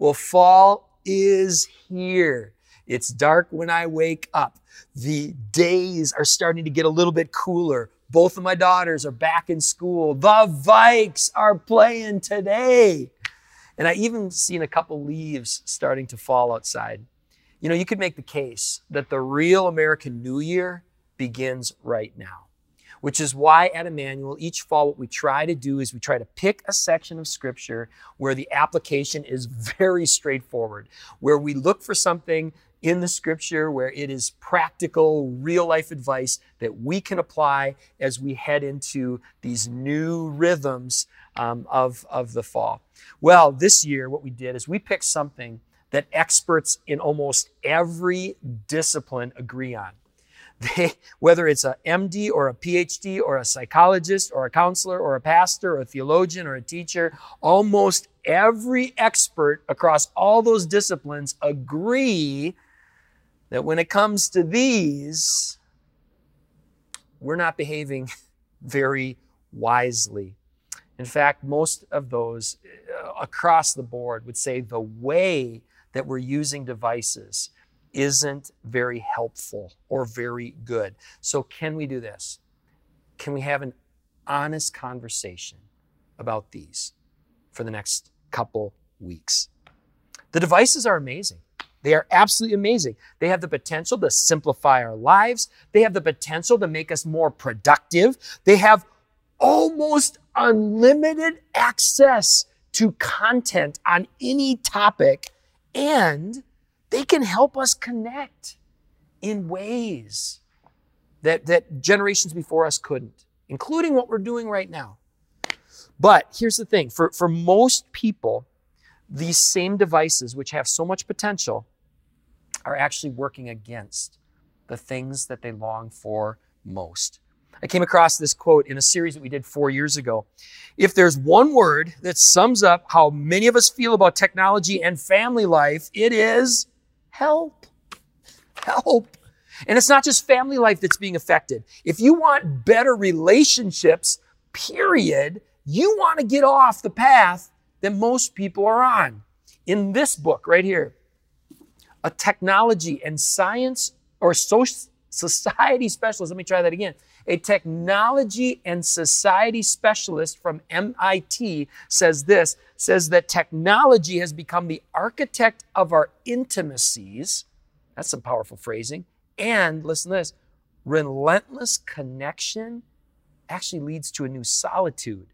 Well, fall is here. It's dark when I wake up. The days are starting to get a little bit cooler. Both of my daughters are back in school. The Vikes are playing today. And I even seen a couple leaves starting to fall outside. You know, you could make the case that the real American New Year begins right now which is why at Emmanuel, each fall, what we try to do is we try to pick a section of scripture where the application is very straightforward, where we look for something in the scripture where it is practical, real life advice that we can apply as we head into these new rhythms um, of, of the fall. Well, this year, what we did is we picked something that experts in almost every discipline agree on. They, whether it's a MD or a PhD or a psychologist or a counselor or a pastor or a theologian or a teacher, almost every expert across all those disciplines agree that when it comes to these, we're not behaving very wisely. In fact, most of those uh, across the board would say the way that we're using devices isn't very helpful or very good. So, can we do this? Can we have an honest conversation about these for the next couple weeks? The devices are amazing. They are absolutely amazing. They have the potential to simplify our lives. They have the potential to make us more productive. They have almost unlimited access to content on any topic and they can help us connect in ways that, that generations before us couldn't, including what we're doing right now. But here's the thing for, for most people, these same devices, which have so much potential, are actually working against the things that they long for most. I came across this quote in a series that we did four years ago. If there's one word that sums up how many of us feel about technology and family life, it is help. Help. And it's not just family life that's being affected. If you want better relationships, period, you want to get off the path that most people are on. In this book right here, a technology and science or social society specialist, let me try that again. A technology and society specialist from MIT says this says that technology has become the architect of our intimacies. That's some powerful phrasing. And listen to this relentless connection actually leads to a new solitude.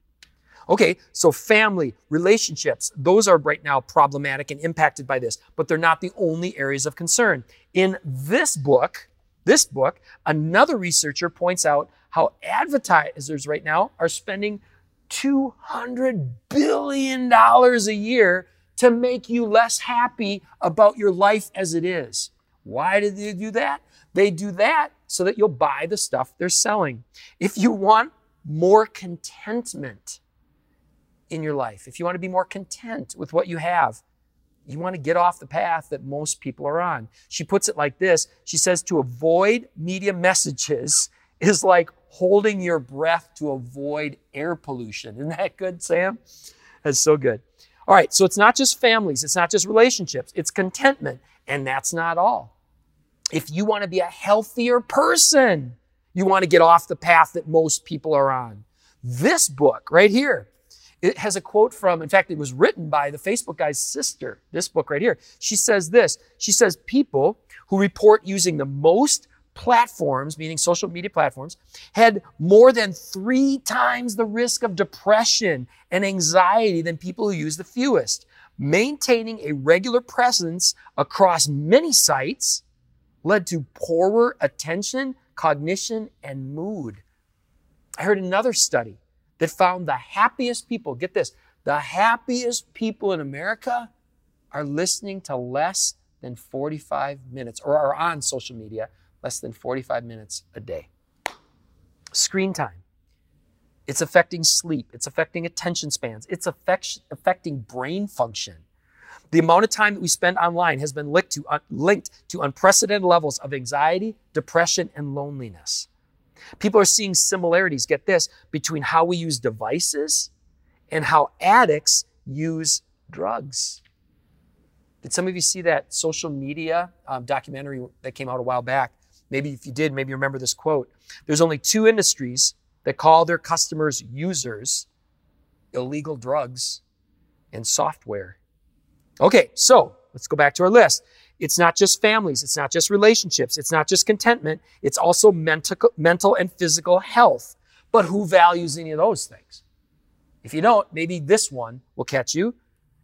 Okay, so family, relationships, those are right now problematic and impacted by this, but they're not the only areas of concern. In this book, this book, another researcher points out how advertisers right now are spending $200 billion a year to make you less happy about your life as it is. Why do they do that? They do that so that you'll buy the stuff they're selling. If you want more contentment in your life, if you want to be more content with what you have, you want to get off the path that most people are on. She puts it like this She says, to avoid media messages is like holding your breath to avoid air pollution. Isn't that good, Sam? That's so good. All right, so it's not just families, it's not just relationships, it's contentment. And that's not all. If you want to be a healthier person, you want to get off the path that most people are on. This book right here, it has a quote from, in fact, it was written by the Facebook guy's sister, this book right here. She says this She says, People who report using the most platforms, meaning social media platforms, had more than three times the risk of depression and anxiety than people who use the fewest. Maintaining a regular presence across many sites led to poorer attention, cognition, and mood. I heard another study that found the happiest people, get this, the happiest people in America are listening to less than 45 minutes or are on social media less than 45 minutes a day. Screen time. It's affecting sleep. It's affecting attention spans. It's affect, affecting brain function. The amount of time that we spend online has been linked to, uh, linked to unprecedented levels of anxiety, depression, and loneliness. People are seeing similarities, get this, between how we use devices and how addicts use drugs. Did some of you see that social media um, documentary that came out a while back? Maybe if you did, maybe you remember this quote. There's only two industries that call their customers users illegal drugs and software. Okay, so let's go back to our list. It's not just families, it's not just relationships, it's not just contentment, it's also mental, mental and physical health. But who values any of those things? If you don't, maybe this one will catch you.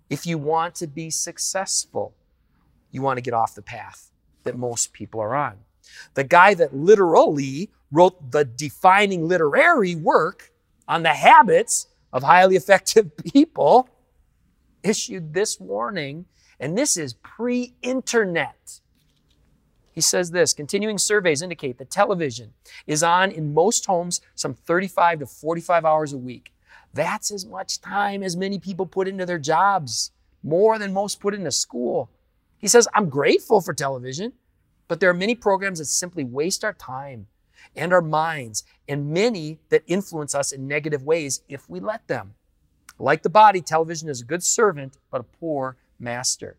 If you want to be successful, you want to get off the path that most people are on. The guy that literally wrote the defining literary work on the habits of highly effective people issued this warning, and this is pre internet. He says this continuing surveys indicate that television is on in most homes some 35 to 45 hours a week. That's as much time as many people put into their jobs, more than most put into school. He says, I'm grateful for television, but there are many programs that simply waste our time and our minds, and many that influence us in negative ways if we let them. Like the body, television is a good servant, but a poor master.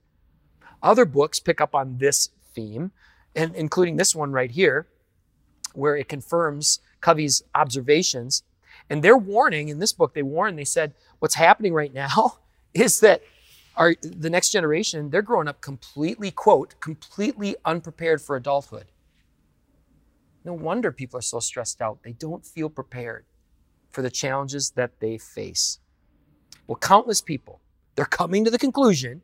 Other books pick up on this theme, and including this one right here, where it confirms Covey's observations. And their warning in this book, they warn, they said, what's happening right now is that our, the next generation, they're growing up completely, quote, completely unprepared for adulthood. No wonder people are so stressed out. They don't feel prepared for the challenges that they face. Well, countless people, they're coming to the conclusion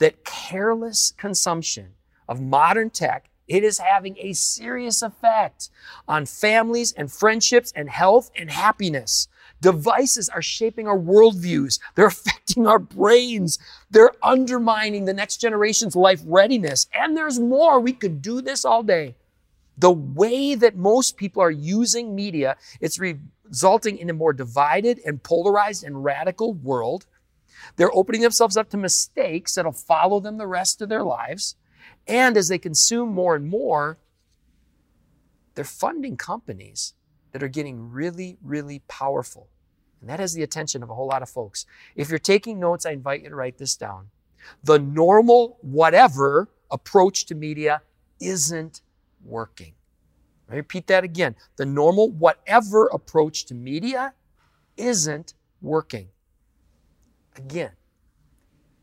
that careless consumption of modern tech it is having a serious effect on families and friendships and health and happiness. Devices are shaping our worldviews. They're affecting our brains. They're undermining the next generation's life readiness. And there's more. We could do this all day. The way that most people are using media, it's resulting in a more divided and polarized and radical world. They're opening themselves up to mistakes that'll follow them the rest of their lives. And as they consume more and more, they're funding companies that are getting really, really powerful. And that has the attention of a whole lot of folks. If you're taking notes, I invite you to write this down. The normal, whatever approach to media isn't working. I repeat that again. The normal, whatever approach to media isn't working. Again,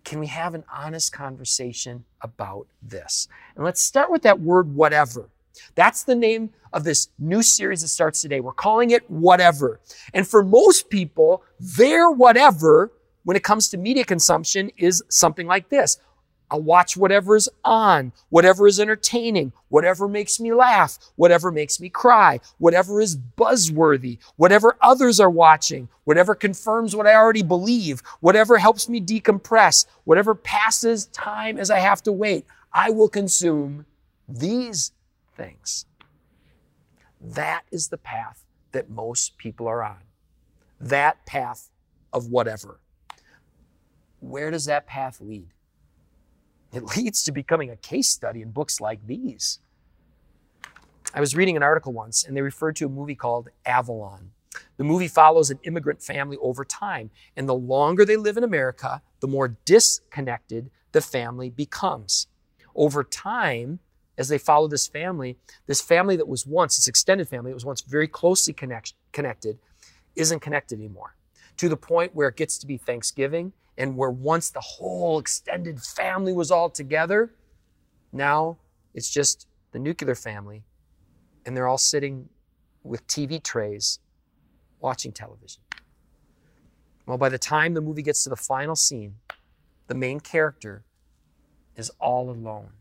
can we have an honest conversation about this? And let's start with that word whatever. That's the name of this new series that starts today. We're calling it whatever. And for most people, their whatever when it comes to media consumption is something like this. I'll watch whatever is on, whatever is entertaining, whatever makes me laugh, whatever makes me cry, whatever is buzzworthy, whatever others are watching, whatever confirms what I already believe, whatever helps me decompress, whatever passes time as I have to wait. I will consume these things. That is the path that most people are on. That path of whatever. Where does that path lead? It leads to becoming a case study in books like these. I was reading an article once, and they referred to a movie called Avalon. The movie follows an immigrant family over time, and the longer they live in America, the more disconnected the family becomes. Over time, as they follow this family, this family that was once, this extended family that was once very closely connect, connected, isn't connected anymore. To the point where it gets to be Thanksgiving and where once the whole extended family was all together, now it's just the nuclear family, and they're all sitting with TV trays watching television. Well, by the time the movie gets to the final scene, the main character is all alone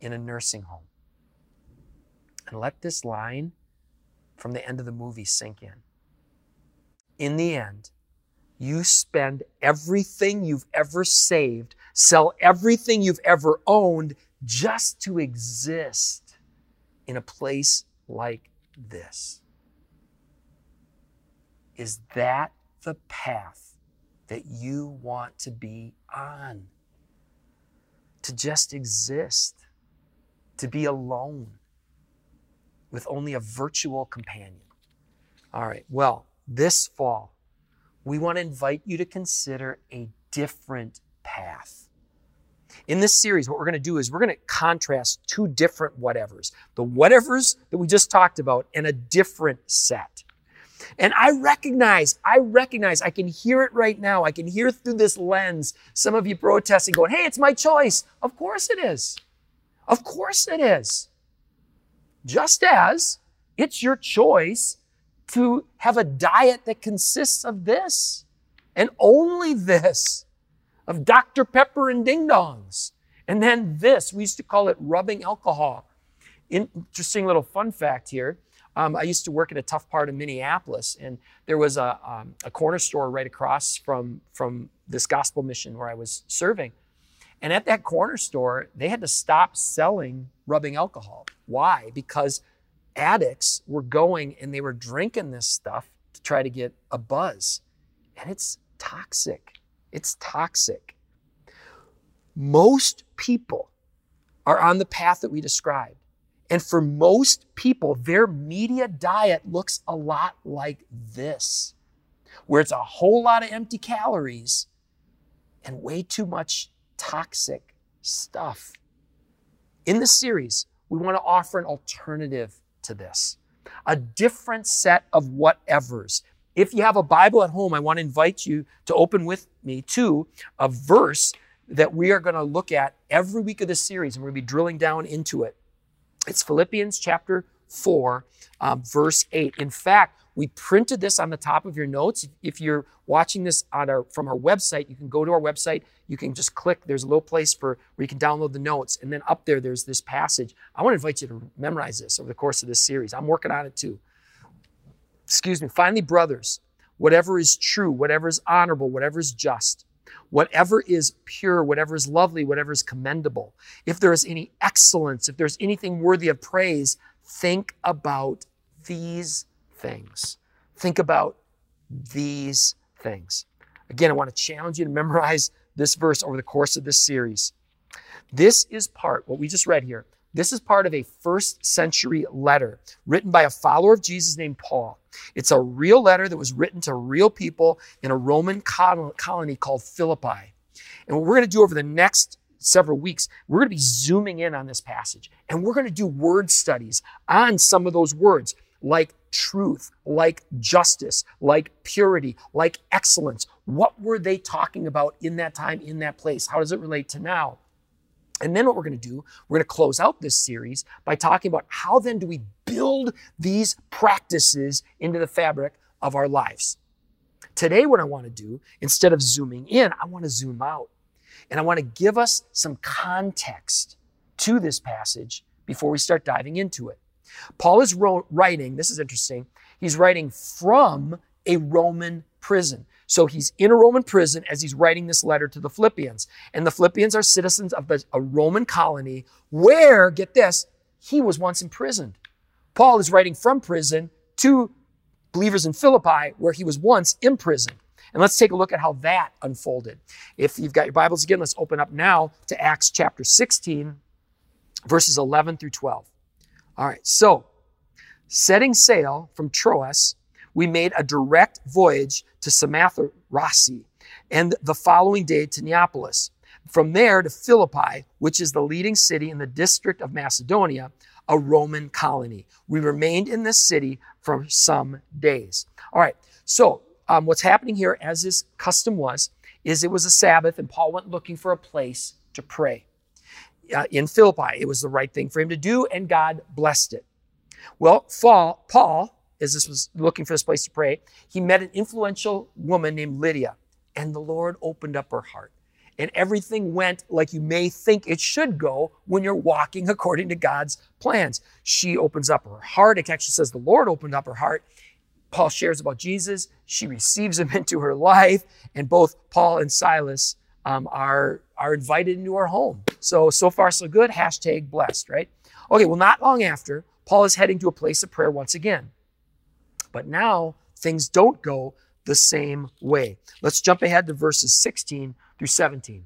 in a nursing home. And let this line from the end of the movie sink in. In the end, you spend everything you've ever saved, sell everything you've ever owned just to exist in a place like this. Is that the path that you want to be on? To just exist, to be alone with only a virtual companion. All right, well, this fall, we want to invite you to consider a different path. In this series, what we're going to do is we're going to contrast two different whatevers the whatevers that we just talked about and a different set. And I recognize, I recognize, I can hear it right now. I can hear through this lens some of you protesting, going, hey, it's my choice. Of course it is. Of course it is. Just as it's your choice to have a diet that consists of this and only this, of Dr. Pepper and ding dongs. And then this, we used to call it rubbing alcohol. Interesting little fun fact here. Um, I used to work in a tough part of Minneapolis, and there was a, um, a corner store right across from, from this gospel mission where I was serving. And at that corner store, they had to stop selling rubbing alcohol. Why? Because addicts were going and they were drinking this stuff to try to get a buzz. And it's toxic. It's toxic. Most people are on the path that we described. And for most people, their media diet looks a lot like this, where it's a whole lot of empty calories and way too much toxic stuff. In this series, we want to offer an alternative to this, a different set of whatevers. If you have a Bible at home, I want to invite you to open with me to a verse that we are going to look at every week of this series, and we're going to be drilling down into it. It's Philippians chapter 4, um, verse 8. In fact, we printed this on the top of your notes. If you're watching this on our, from our website, you can go to our website. You can just click. There's a little place for where you can download the notes, and then up there there's this passage. I want to invite you to memorize this over the course of this series. I'm working on it too. Excuse me. Finally, brothers, whatever is true, whatever is honorable, whatever is just, whatever is pure, whatever is lovely, whatever is commendable, if there is any excellence, if there's anything worthy of praise, think about these things. Think about these things. Again, I want to challenge you to memorize this verse over the course of this series. This is part, what we just read here, this is part of a first century letter written by a follower of Jesus named Paul. It's a real letter that was written to real people in a Roman colony called Philippi. And what we're going to do over the next several weeks, we're going to be zooming in on this passage and we're going to do word studies on some of those words like truth, like justice, like purity, like excellence. What were they talking about in that time, in that place? How does it relate to now? And then what we're going to do, we're going to close out this series by talking about how then do we build these practices into the fabric of our lives. Today, what I want to do, instead of zooming in, I want to zoom out. And I want to give us some context to this passage before we start diving into it. Paul is writing, this is interesting, he's writing from a Roman prison. So he's in a Roman prison as he's writing this letter to the Philippians. And the Philippians are citizens of a Roman colony where, get this, he was once imprisoned. Paul is writing from prison to believers in Philippi where he was once imprisoned. And let's take a look at how that unfolded. If you've got your Bibles again, let's open up now to Acts chapter 16, verses 11 through 12. All right, so setting sail from Troas, we made a direct voyage to Samothrace and the following day to Neapolis. From there to Philippi, which is the leading city in the district of Macedonia, a Roman colony. We remained in this city for some days. All right, so um, what's happening here, as his custom was, is it was a Sabbath and Paul went looking for a place to pray uh, in Philippi. It was the right thing for him to do, and God blessed it. Well, Paul, as this was looking for this place to pray, he met an influential woman named Lydia, and the Lord opened up her heart. And everything went like you may think it should go when you're walking according to God's plans. She opens up her heart. It actually says the Lord opened up her heart. Paul shares about Jesus. She receives him into her life. And both Paul and Silas um, are, are invited into our home. So, so far, so good. Hashtag blessed, right? Okay, well, not long after, Paul is heading to a place of prayer once again. But now things don't go the same way. Let's jump ahead to verses 16 through 17.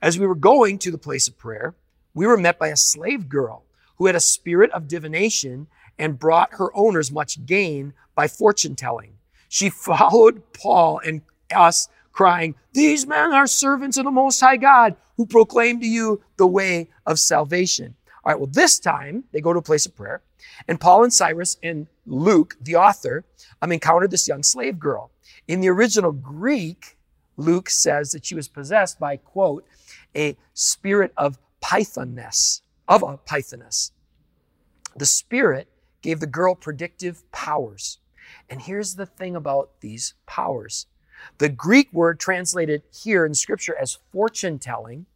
As we were going to the place of prayer, we were met by a slave girl who had a spirit of divination and brought her owners much gain by fortune telling. She followed Paul and us crying, These men are servants of the Most High God who proclaim to you the way of salvation. All right, well, this time they go to a place of prayer, and Paul and Silas and Luke, the author, um, encountered this young slave girl. In the original Greek, Luke says that she was possessed by, quote, a spirit of pythoness, of a pythoness. The spirit gave the girl predictive powers. And here's the thing about these powers the Greek word translated here in Scripture as fortune telling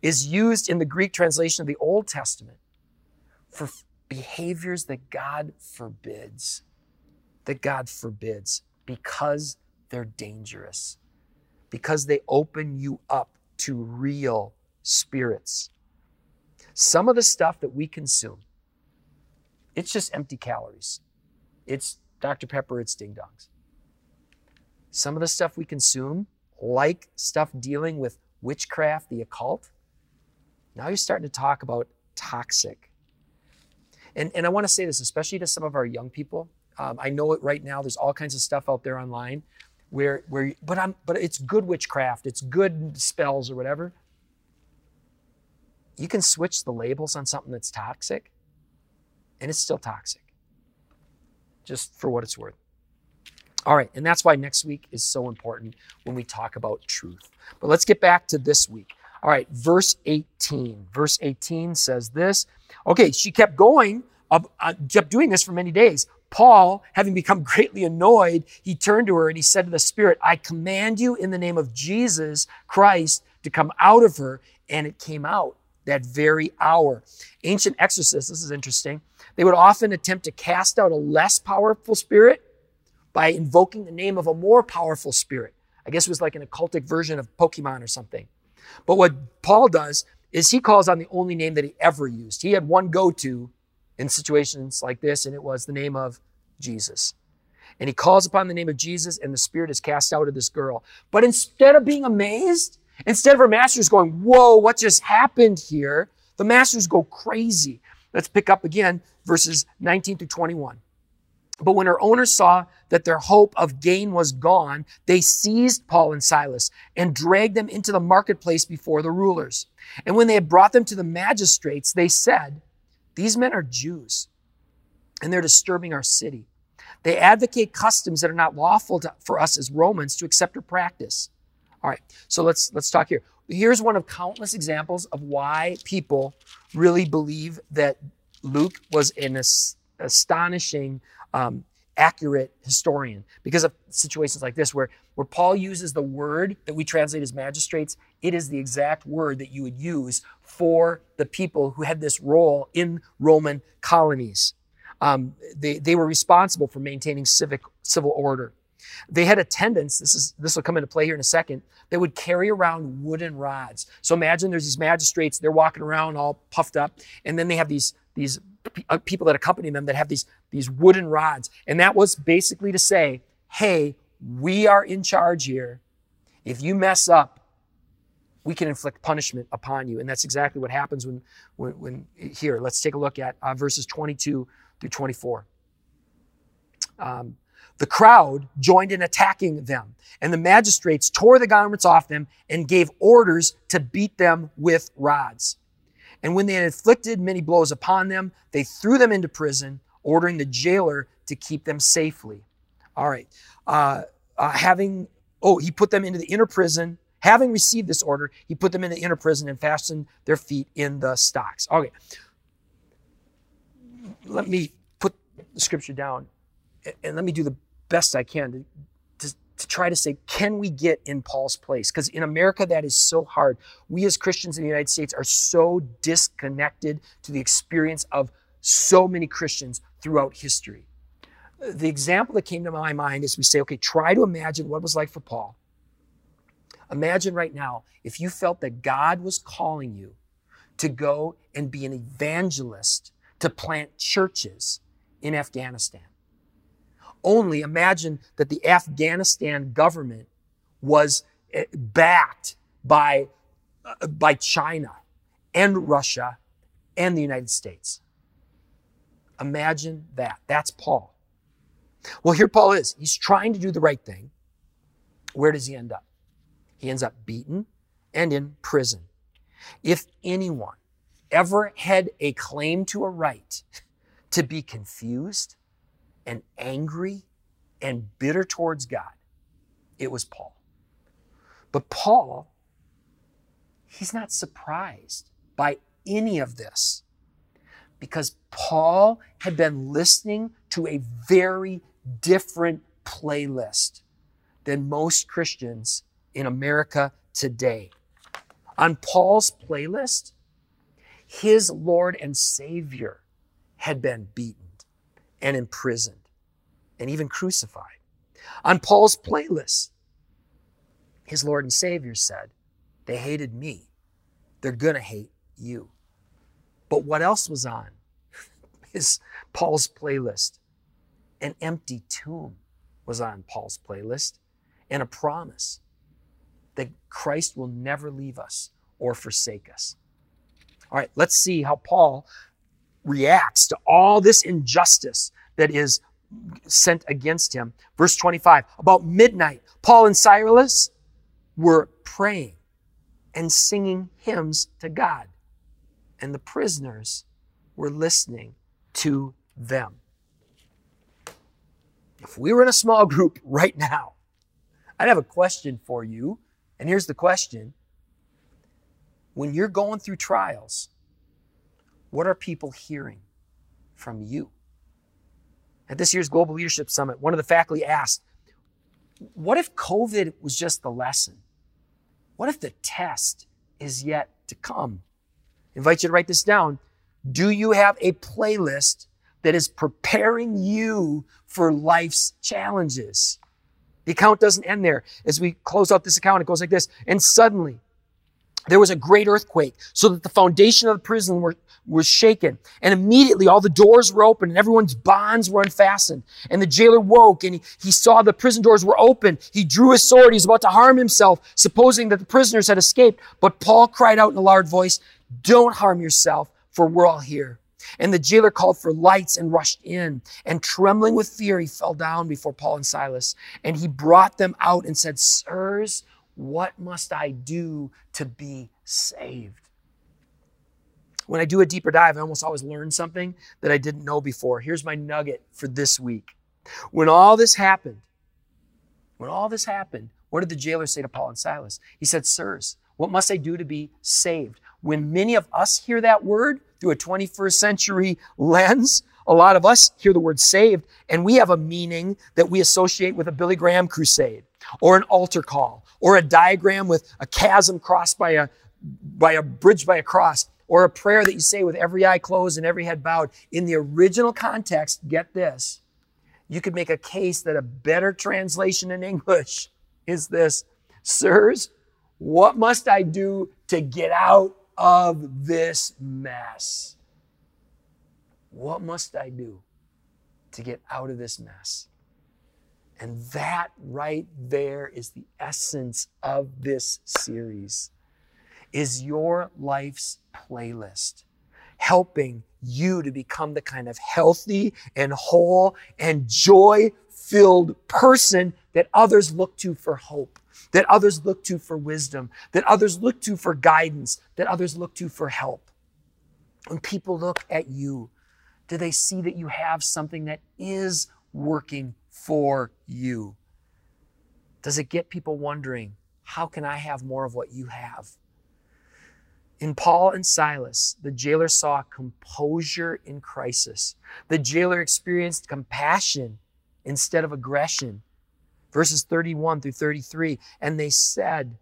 is used in the Greek translation of the Old Testament for behaviors that God forbids, that God forbids because they're dangerous, because they open you up to real spirits. Some of the stuff that we consume, it's just empty calories. It's Dr. Pepper, it's ding dongs. Some of the stuff we consume, like stuff dealing with witchcraft, the occult, now you're starting to talk about toxic. And, and I want to say this, especially to some of our young people. Um, I know it right now. There's all kinds of stuff out there online where, where but I'm, but it's good witchcraft. It's good spells or whatever. You can switch the labels on something that's toxic, and it's still toxic. Just for what it's worth. All right, and that's why next week is so important when we talk about truth. But let's get back to this week. All right, verse 18. Verse 18 says this. Okay, she kept going, uh, kept doing this for many days. Paul, having become greatly annoyed, he turned to her and he said to the Spirit, I command you in the name of Jesus Christ to come out of her. And it came out that very hour. Ancient exorcists, this is interesting, they would often attempt to cast out a less powerful spirit by invoking the name of a more powerful spirit. I guess it was like an occultic version of Pokemon or something. But what Paul does is he calls on the only name that he ever used. He had one go to in situations like this, and it was the name of Jesus. And he calls upon the name of Jesus, and the spirit is cast out of this girl. But instead of being amazed, instead of her masters going, Whoa, what just happened here? The masters go crazy. Let's pick up again verses 19 through 21. But when her owners saw that their hope of gain was gone, they seized Paul and Silas and dragged them into the marketplace before the rulers. And when they had brought them to the magistrates, they said, These men are Jews, and they're disturbing our city. They advocate customs that are not lawful to, for us as Romans to accept or practice. All right, so let's let's talk here. Here's one of countless examples of why people really believe that Luke was an astonishing um, accurate historian because of situations like this where, where Paul uses the word that we translate as magistrates, it is the exact word that you would use for the people who had this role in Roman colonies. Um, they, they were responsible for maintaining civic civil order. They had attendants, this is this will come into play here in a second, they would carry around wooden rods. So imagine there's these magistrates, they're walking around all puffed up, and then they have these, these uh, people that accompany them that have these, these wooden rods. And that was basically to say, hey, we are in charge here. If you mess up, we can inflict punishment upon you. And that's exactly what happens when, when, when here, let's take a look at uh, verses 22 through 24. Um, the crowd joined in attacking them, and the magistrates tore the garments off them and gave orders to beat them with rods. And when they had inflicted many blows upon them, they threw them into prison, ordering the jailer to keep them safely. All right. Uh, uh, having, oh, he put them into the inner prison. Having received this order, he put them in the inner prison and fastened their feet in the stocks. Okay. Let me put the scripture down and let me do the best I can to to try to say, can we get in Paul's place? Because in America, that is so hard. We as Christians in the United States are so disconnected to the experience of so many Christians throughout history. The example that came to my mind is we say, okay, try to imagine what it was like for Paul. Imagine right now if you felt that God was calling you to go and be an evangelist to plant churches in Afghanistan only imagine that the Afghanistan government was eh, backed by, uh, by China and Russia and the United States. Imagine that. That's Paul. Well, here Paul is. He's trying to do the right thing. Where does he end up? He ends up beaten and in prison. If anyone ever had a claim to a right to be confused and angry and bitter towards God, it was Paul. But Paul, he's not surprised by any of this because Paul had been listening to a very different playlist than most Christians in America today. On Paul's playlist, his Lord and Savior had been beaten and imprisoned and even crucified. On Paul's playlist, his Lord and Savior said, They hated me. They're going to hate you. But what else was on his Paul's playlist? An empty tomb was on Paul's playlist and a promise that Christ will never leave us or forsake us. All right, let's see how Paul reacts to all this injustice that is sent against him. Verse 25 About midnight, Paul and Silas were praying and singing hymns to God, and the prisoners were listening to them. If we were in a small group right now, I'd have a question for you. And here's the question When you're going through trials, what are people hearing from you? At this year's Global Leadership Summit, one of the faculty asked, What if COVID was just the lesson? What if the test is yet to come? Invite you to write this down. Do you have a playlist that is preparing you for life's challenges? The account doesn't end there. As we close out this account, it goes like this. And suddenly, there was a great earthquake so that the foundation of the prison were, was shaken. And immediately all the doors were open and everyone's bonds were unfastened. And the jailer woke and he, he saw the prison doors were open. He drew his sword. He was about to harm himself, supposing that the prisoners had escaped. But Paul cried out in a loud voice, don't harm yourself, for we're all here. And the jailer called for lights and rushed in. And trembling with fear, he fell down before Paul and Silas. And he brought them out and said, Sirs, what must I do to be saved? When I do a deeper dive, I almost always learn something that I didn't know before. Here's my nugget for this week. When all this happened, when all this happened, what did the jailer say to Paul and Silas? He said, Sirs, what must I do to be saved? When many of us hear that word through a 21st century lens, a lot of us hear the word saved and we have a meaning that we associate with a Billy Graham crusade or an altar call or a diagram with a chasm crossed by a, by a bridge by a cross or a prayer that you say with every eye closed and every head bowed. In the original context, get this, you could make a case that a better translation in English is this, sirs, what must I do to get out of this mess? What must I do to get out of this mess? And that right there is the essence of this series. Is your life's playlist helping you to become the kind of healthy and whole and joy filled person that others look to for hope, that others look to for wisdom, that others look to for guidance, that others look to for help? When people look at you, do they see that you have something that is working for you? Does it get people wondering, how can I have more of what you have? In Paul and Silas, the jailer saw composure in crisis. The jailer experienced compassion instead of aggression. Verses 31 through 33. And they said,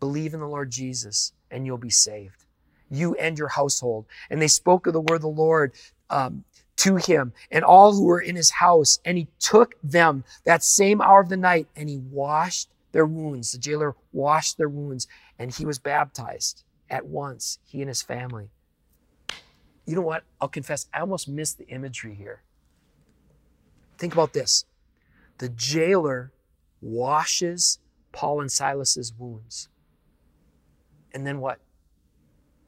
Believe in the Lord Jesus, and you'll be saved, you and your household. And they spoke of the word of the Lord um, to him and all who were in his house. And he took them that same hour of the night and he washed their wounds. The jailer washed their wounds and he was baptized at once, he and his family. You know what? I'll confess, I almost missed the imagery here. Think about this the jailer washes Paul and Silas's wounds. And then what?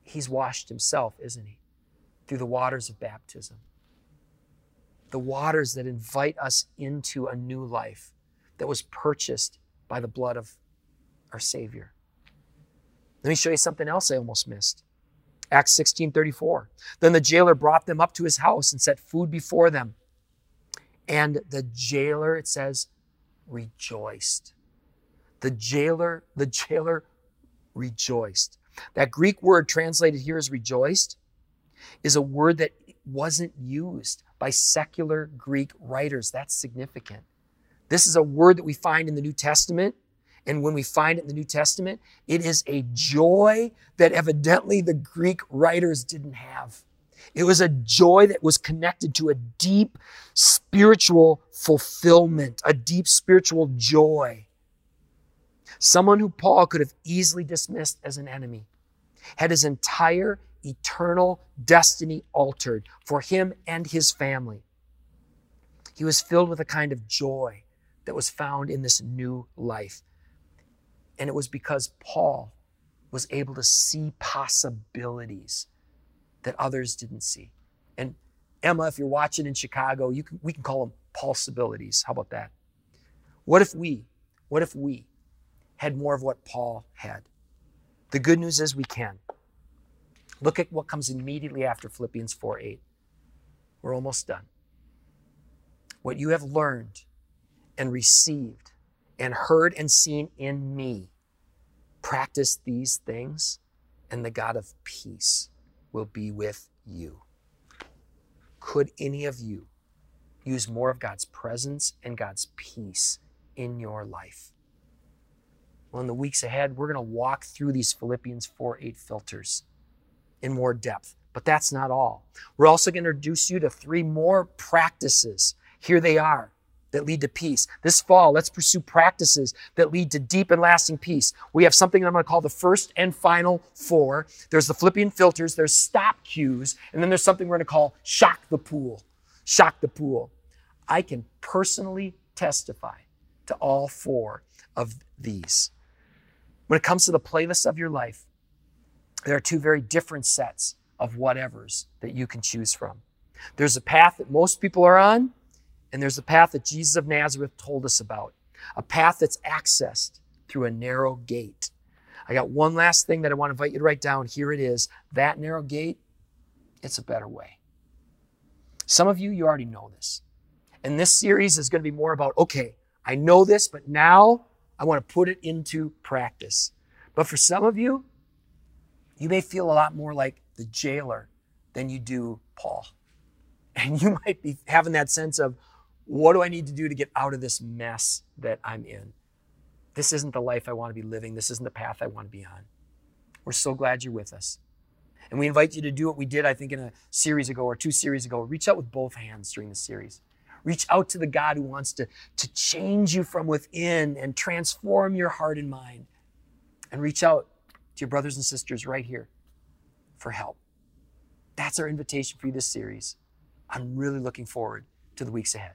He's washed himself, isn't he? Through the waters of baptism the waters that invite us into a new life that was purchased by the blood of our Savior. Let me show you something else I almost missed. Acts 16 34. Then the jailer brought them up to his house and set food before them. And the jailer, it says, rejoiced. The jailer, the jailer rejoiced. That Greek word translated here as rejoiced is a word that wasn't used by secular Greek writers. That's significant. This is a word that we find in the New Testament. And when we find it in the New Testament, it is a joy that evidently the Greek writers didn't have. It was a joy that was connected to a deep spiritual fulfillment, a deep spiritual joy. Someone who Paul could have easily dismissed as an enemy had his entire eternal destiny altered for him and his family. He was filled with a kind of joy that was found in this new life. And it was because Paul was able to see possibilities that others didn't see. And Emma, if you're watching in Chicago, you can, we can call them possibilities. How about that? What if we, what if we had more of what Paul had? The good news is we can. Look at what comes immediately after Philippians 4 8. We're almost done. What you have learned and received and heard and seen in me, practice these things, and the God of peace will be with you. Could any of you use more of God's presence and God's peace in your life? Well, in the weeks ahead, we're going to walk through these Philippians 4 8 filters in more depth. But that's not all. We're also going to introduce you to three more practices. Here they are that lead to peace. This fall, let's pursue practices that lead to deep and lasting peace. We have something I'm going to call the first and final four. There's the Philippian filters, there's stop cues, and then there's something we're going to call shock the pool. Shock the pool. I can personally testify to all four of these. When it comes to the playlist of your life, there are two very different sets of whatevers that you can choose from. There's a path that most people are on, and there's a path that Jesus of Nazareth told us about, a path that's accessed through a narrow gate. I got one last thing that I want to invite you to write down. Here it is. That narrow gate, it's a better way. Some of you, you already know this. And this series is going to be more about, okay, I know this, but now I want to put it into practice. But for some of you, you may feel a lot more like the jailer than you do Paul. And you might be having that sense of, what do I need to do to get out of this mess that I'm in? This isn't the life I want to be living. This isn't the path I want to be on. We're so glad you're with us. And we invite you to do what we did, I think, in a series ago or two series ago. Reach out with both hands during the series. Reach out to the God who wants to, to change you from within and transform your heart and mind. And reach out to your brothers and sisters right here for help. That's our invitation for you this series. I'm really looking forward to the weeks ahead.